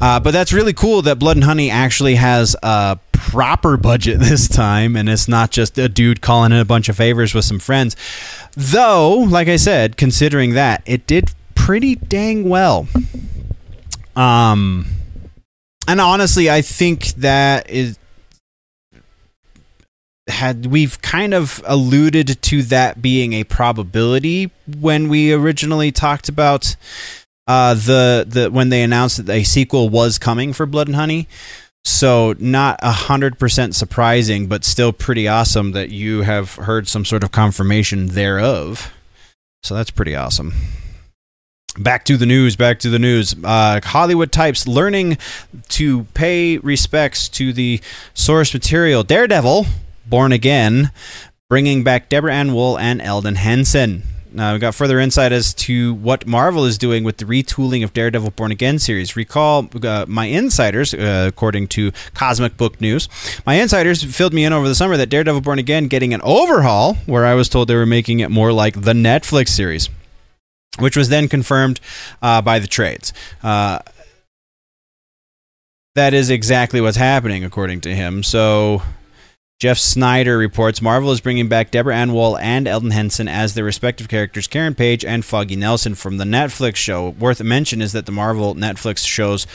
Uh, but that's really cool that Blood and Honey actually has a proper budget (laughs) this time, and it's not just a dude calling in a bunch of favors with some friends. Though, like I said, considering that, it did pretty dang well. Um, and honestly, I think that is had we've kind of alluded to that being a probability when we originally talked about uh, the the when they announced that a sequel was coming for Blood and Honey. So not a hundred percent surprising, but still pretty awesome that you have heard some sort of confirmation thereof. So that's pretty awesome. Back to the news. Back to the news. Uh, Hollywood types learning to pay respects to the source material. Daredevil, Born Again, bringing back Deborah Ann Woll and Elden Henson. Uh, we got further insight as to what Marvel is doing with the retooling of Daredevil Born Again series. Recall uh, my insiders, uh, according to Cosmic Book News, my insiders filled me in over the summer that Daredevil Born Again getting an overhaul, where I was told they were making it more like the Netflix series, which was then confirmed uh, by the trades. Uh, that is exactly what's happening, according to him. So. Jeff Snyder reports Marvel is bringing back Deborah Ann Woll and Elden Henson as their respective characters, Karen Page and Foggy Nelson from the Netflix show. Worth a mention is that the Marvel Netflix shows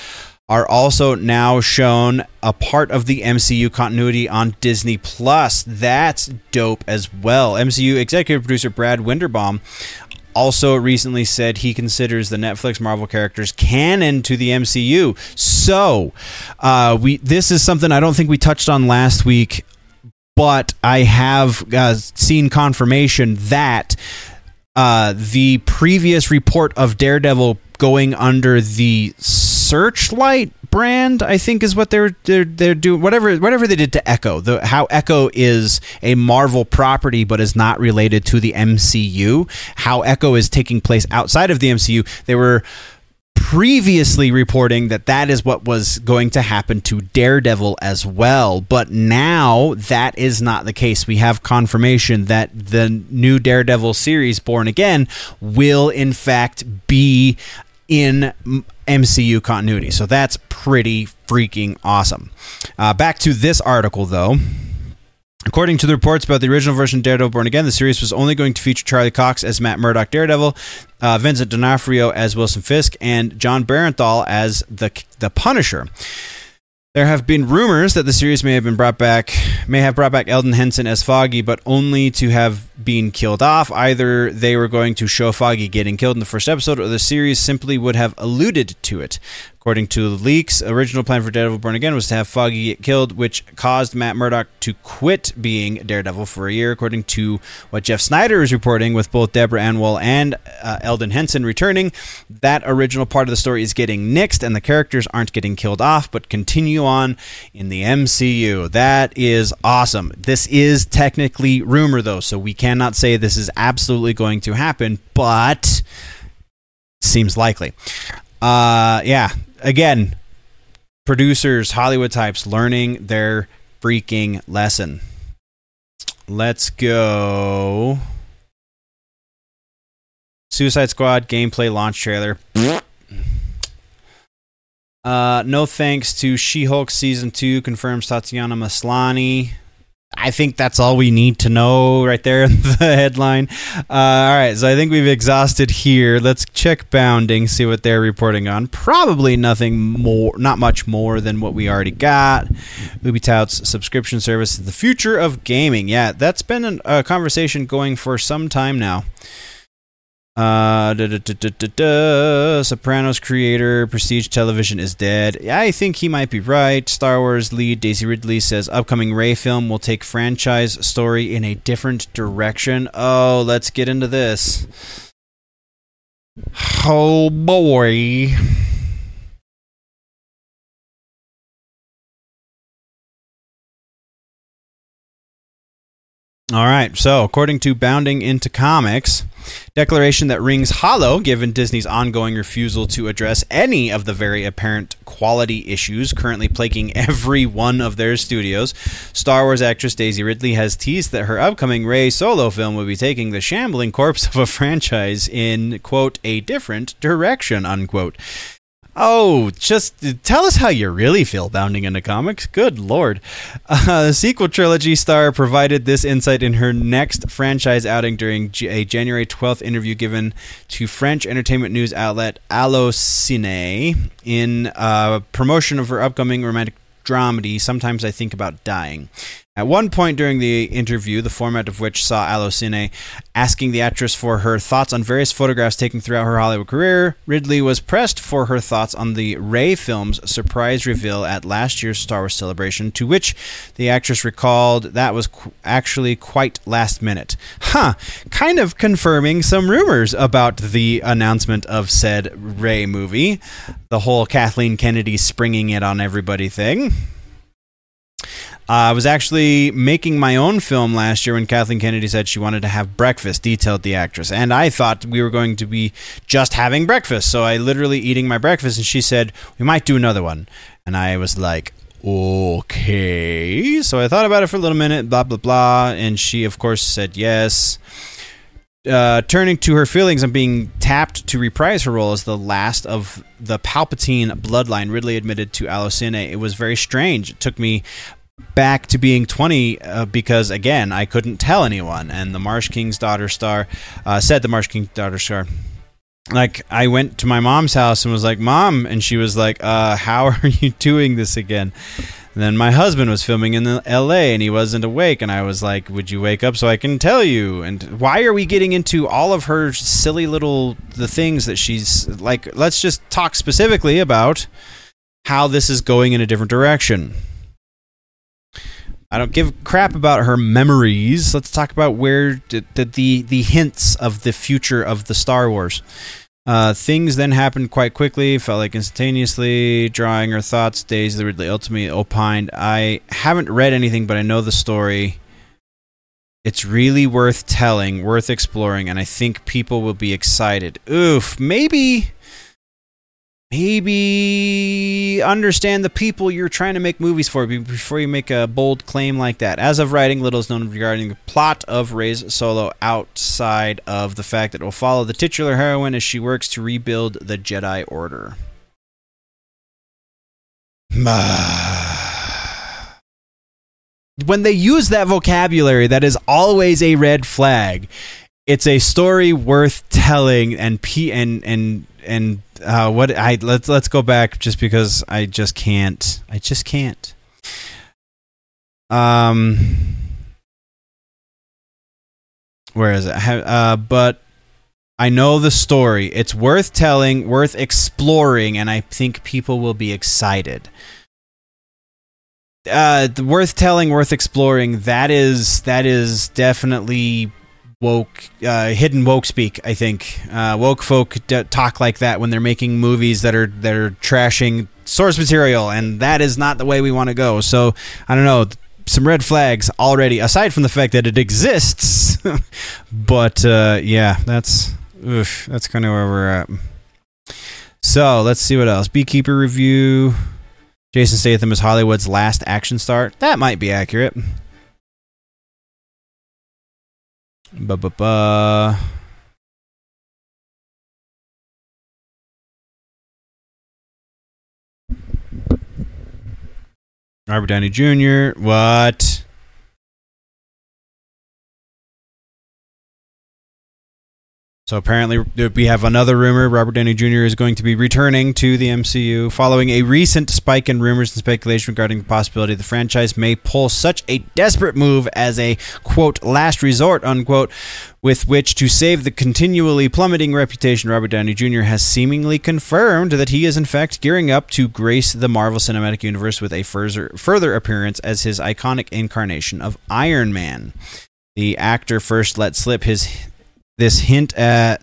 are also now shown a part of the MCU continuity on Disney Plus. That's dope as well. MCU executive producer Brad Winderbaum also recently said he considers the Netflix Marvel characters canon to the MCU. So, uh, we this is something I don't think we touched on last week, but I have uh, seen confirmation that uh, the previous report of Daredevil going under the Searchlight brand, I think, is what they're they're they're doing. Whatever whatever they did to Echo, the how Echo is a Marvel property but is not related to the MCU. How Echo is taking place outside of the MCU. They were previously reporting that that is what was going to happen to Daredevil as well. But now that is not the case. We have confirmation that the new Daredevil series, Born Again, will in fact be in MCU continuity. So that's pretty freaking awesome. Uh, back to this article, though. According to the reports about the original version of Daredevil Born Again, the series was only going to feature Charlie Cox as Matt Murdock Daredevil, uh, Vincent D'Onofrio as Wilson Fisk, and Jon Bernthal as the the Punisher. There have been rumors that the series may have been brought back, may have brought back Elden Henson as Foggy, but only to have been killed off. Either they were going to show Foggy getting killed in the first episode, or the series simply would have alluded to it. According to leaks, original plan for Daredevil Born Again was to have Foggy get killed, which caused Matt Murdock to quit being Daredevil for a year. According to what Jeff Snyder is reporting, with both Deborah Ann Woll and uh, Elden Henson returning, that original part of the story is getting nixed, and the characters aren't getting killed off, but continue on in the MCU. That is awesome. This is technically rumor, though, so we cannot say this is absolutely going to happen, but seems likely. Uh, yeah, again, producers, Hollywood types learning their freaking lesson. Let's go. Suicide Squad gameplay launch trailer. Uh, no thanks to She Hulk season two confirms Tatiana Maslany. I think that's all we need to know right there in (laughs) the headline. Uh, all right, so I think we've exhausted here. Let's check Bounding, see what they're reporting on. Probably nothing more, not much more than what we already got. Ubi touts subscription service the future of gaming. Yeah, that's been an, a conversation going for some time now. Uh, da, da, da, Sopranos creator, Prestige Television is dead. I think he might be right. Star Wars lead Daisy Ridley says upcoming Rey film will take franchise story in a different direction. Oh, let's get into this. Oh boy. All right. So, according to Bounding into Comics, declaration that rings hollow given Disney's ongoing refusal to address any of the very apparent quality issues currently plaguing (laughs) every one of their studios. Star Wars actress Daisy Ridley has teased that her upcoming Rey solo film will be taking the shambling corpse of a franchise in, quote, a different direction, unquote. Oh, just tell us how you really feel bounding into comics. Good lord. Uh, the sequel trilogy star provided this insight in her next franchise outing during a January 12th interview given to French entertainment news outlet Allociné in uh, promotion of her upcoming romantic dramedy, Sometimes I Think About Dying. At one point during the interview, the format of which saw Allociné asking the actress for her thoughts on various photographs taken throughout her Hollywood career, Ridley was pressed for her thoughts on the Rey film's surprise reveal at last year's Star Wars celebration, to which the actress recalled that was qu- actually quite last minute. Huh, kind of confirming some rumors about the announcement of said Rey movie. The whole Kathleen Kennedy springing it on everybody thing. I was actually making my own film last year when Kathleen Kennedy said she wanted to have breakfast, detailed the actress. And I thought we were going to be just having breakfast. So I literally eating my breakfast, and she said, We might do another one. And I was like, Okay. So I thought about it for a little minute, blah, blah, blah. And she, of course, said yes. Uh, turning to her feelings and being tapped to reprise her role as the last of the Palpatine bloodline, Ridley admitted to Allociné, it was very strange. It took me back to being 20 uh, because, again, I couldn't tell anyone. And the Marsh King's daughter star uh, said, the Marsh King's daughter star, like I went to my mom's house and was like, "Mom," and she was like, uh, "How (laughs) are you doing this again?" And then my husband was filming in L.A. and he wasn't awake, and I was like, "Would you wake up so I can tell you?" And why are we getting into all of her silly little the things that she's like? Let's just talk specifically about how this is going in a different direction. I don't give crap about her memories. Let's talk about where the the, the hints of the future of the Star Wars. Uh, things then happened quite quickly, felt like instantaneously. Drawing her thoughts, Daisy Ridley ultimately opined. I haven't read anything, but I know the story. It's really worth telling, worth exploring, and I think people will be excited. Oof, maybe maybe understand the people you're trying to make movies for before you make a bold claim like that. As of writing, little is known regarding the plot of Rey's Solo outside of the fact that it will follow the titular heroine as she works to rebuild the Jedi Order. when they use that vocabulary, that is always a red flag. It's a story worth telling, and p and and and uh, what I let's let's go back just because I just can't. I just can't. Um, where is it? Uh, but I know the story. It's worth telling, worth exploring, and I think people will be excited. Uh, worth telling, worth exploring. That is that is definitely woke uh, hidden woke speak i think. Uh, woke folk d- talk like that when they're making movies that are that are trashing source material and that is not the way we want to go. So i don't know some red flags already aside from the fact that it exists (laughs) but uh, yeah that's oof, that's kind of where we're at. So let's see what else. Beekeeper review. Jason statham is hollywood's last action star. That might be accurate Ba ba ba. Robert Downey Jr. What? So apparently, we have another rumor. Robert Downey Jr. is going to be returning to the MCU following a recent spike in rumors and speculation regarding the possibility the franchise may pull such a desperate move as a quote last resort unquote, with which to save the continually plummeting reputation. Robert Downey Jr. has seemingly confirmed that he is in fact gearing up to grace the Marvel Cinematic Universe with a further further appearance as his iconic incarnation of Iron Man. The actor first let slip his this hint at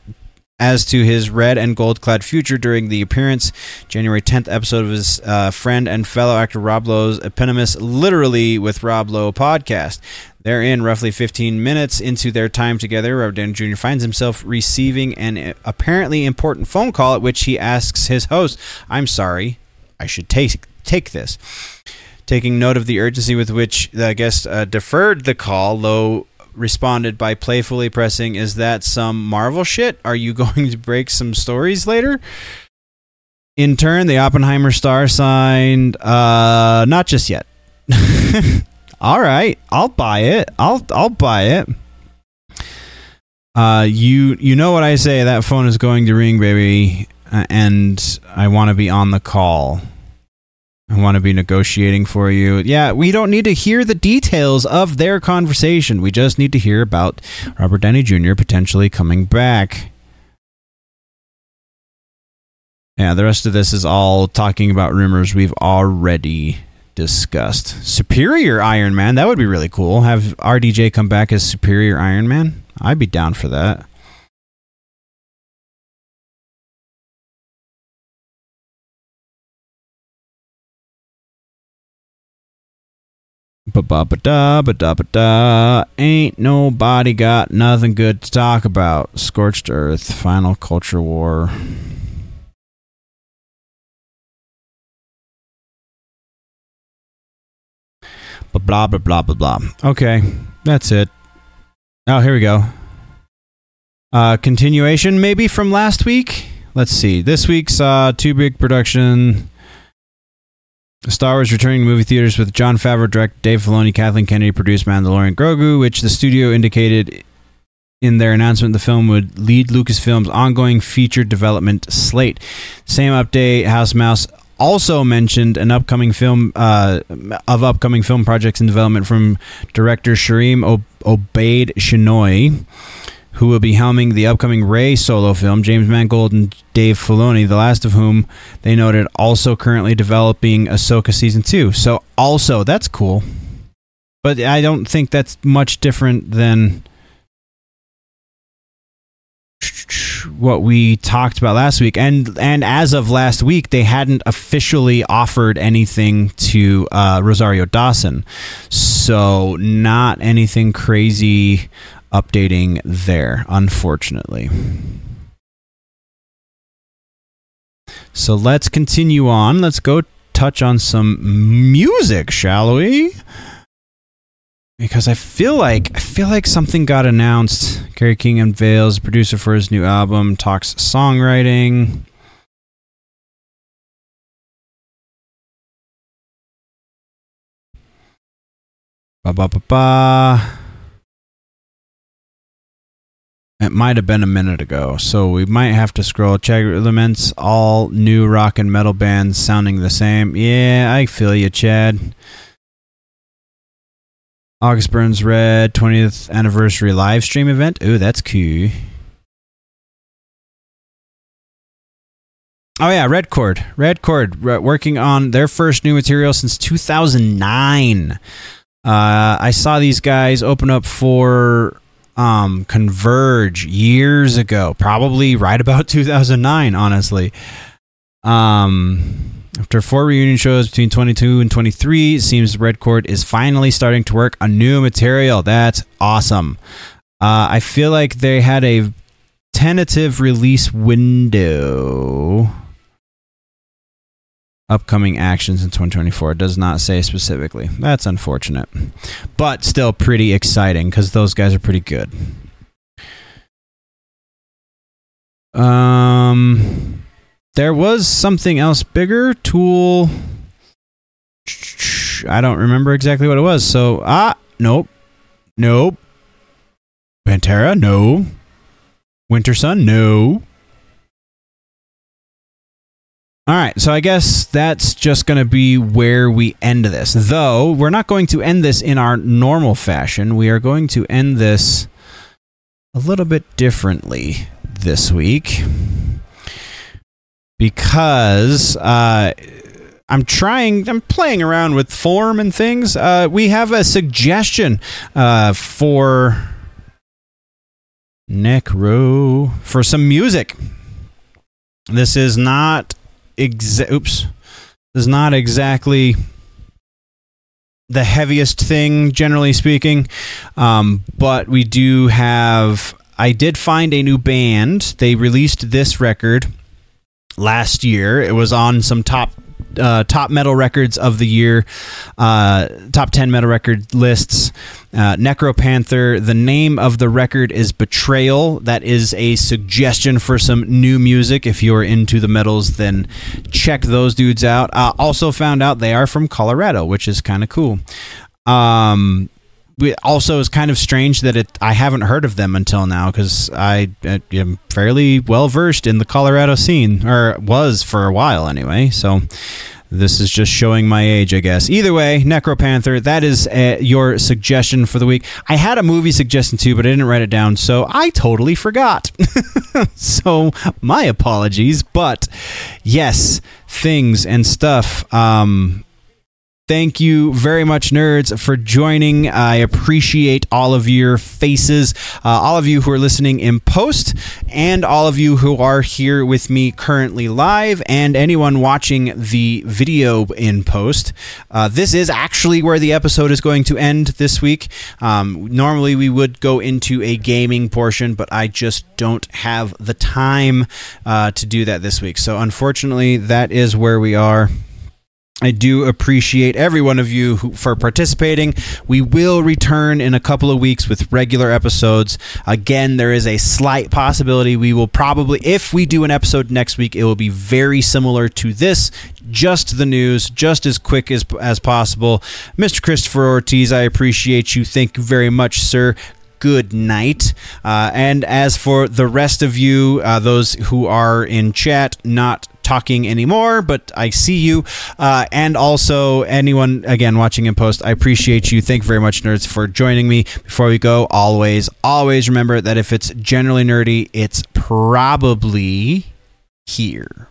as to his red and gold clad future during the appearance January 10th episode of his uh, friend and fellow actor Rob Lowe's eponymous Literally with Rob Lowe podcast. Therein, roughly 15 minutes into their time together, Robert Downey Jr. finds himself receiving an apparently important phone call at which he asks his host, I'm sorry, I should take, take this. Taking note of the urgency with which the guest uh, deferred the call, Lowe responded by playfully pressing, Is that some Marvel shit? Are you (laughs) going to break some stories later? In turn, the Oppenheimer star signed, uh, not just yet. (laughs) All right, I'll buy it. I'll I'll buy it. Uh, you you know what I say? That phone is going to ring, baby, and I want to be on the call. I want to be negotiating for you. Yeah, we don't need to hear the details of their conversation. We just need to hear about Robert Downey Jr. potentially coming back. Yeah, the rest of this is all talking about rumors we've already discussed. Superior Iron Man, that would be really cool. Have RDJ come back as Superior Iron Man? I'd be down for that. Ba ba ba da ba da ba da. Ain't nobody got nothing good to talk about. Scorched Earth, Final Culture War. Blah blah blah blah blah. Okay, that's it. Oh, here we go. Uh, continuation, maybe from last week. Let's see. This week saw two big production. Star Wars returning to movie theaters with Jon Favreau direct, Dave Filoni, Kathleen Kennedy produced Mandalorian Grogu, which the studio indicated in their announcement the film would lead Lucasfilm's ongoing feature development slate. Same update, House Mouse also mentioned an upcoming film uh, of upcoming film projects in development from director Sharmeen o- Obaid Chinoy, who will be helming the upcoming Rey solo film. James Mangold and Dave Filoni, the last of whom they noted also currently developing Ahsoka season two. So also that's cool, but I don't think that's much different than what we talked about last week and and as of last week they hadn't officially offered anything to uh, Rosario Dawson so not anything crazy updating there unfortunately so let's continue on let's go touch on some music shall we because I feel like I feel like something got announced. Kerry King unveils producer for his new album, talks songwriting. Ba ba ba ba. It might have been a minute ago, so we might have to scroll. Check elements, all new rock and metal bands sounding the same. Yeah, I feel you, Chad. August Burns Red 20th anniversary live stream event. Ooh, that's cool. Oh yeah, Red Chord. Red Chord working on their first new material since 2009. Uh, I saw these guys open up for um, Converge years ago, probably right about (laughs) 2009, honestly. Um, after four reunion shows between 22 and 23, it seems Red Chord is finally starting to work on new material. That's awesome. Uh, I feel like they had a tentative release window. Upcoming actions in 2024 it does not say specifically. That's unfortunate, but still pretty exciting because those guys are pretty good. Um, there was something else bigger. Tool. I don't remember exactly what it was. So ah, nope, nope. Pantera, no. Winter Sun, no. All right, so I guess that's just going to be where we end this. Though we're not going to end this in our normal fashion. We are going to end this a little bit differently this week because uh, I'm trying, I'm playing around with form and things. Uh, we have a suggestion uh, for Necro for some music. This is not exa- oops. Is not exactly the heaviest thing, generally speaking. Um, but we do have. I did find a new band. They released this record last year. It was on some top uh, top metal records of the year, uh, top 10 metal record lists. Uh, Necropanther, the name of the record is Betrayal. That is a suggestion for some new music. If you're into the metals, then check those dudes out. Uh, also, found out they are from Colorado, which is kind of cool. Um, we also is kind of strange that it I haven't heard of them until now because I, I am fairly well versed in the Colorado scene or was for a while anyway. So this is just showing my age, I guess. Either way, Necropanther, that is uh, your suggestion for the week. I had a movie suggestion too, but I didn't write it down, so I totally forgot. (laughs) so my apologies, but yes, things and stuff. Um, Thank you very much, nerds, for joining. I appreciate all of your faces, uh, all of you who are listening in post, and all of you who are here with me currently live, and anyone watching the video in post. Uh, this is actually where the episode is going to end this week. Um, normally, we would go into a gaming portion, but I just don't have the time uh, to do that this week. So, unfortunately, that is where we are. I do appreciate every one of you who, for participating. We will return in a couple of weeks with regular episodes. Again, there is a slight possibility we will probably, if we do an episode next week, it will be very similar to this, just the news, just as quick as as possible. Mr. Christopher Ortiz, I appreciate you. Thank you very much, sir good night. Uh, and as for the rest of you, uh, those who are in chat, not talking anymore, but I see you. Uh, and also, anyone, again, watching in post, I appreciate you. Thank you very much, nerds, for joining me. Before we go, always, always remember that if it's generally nerdy, it's probably here.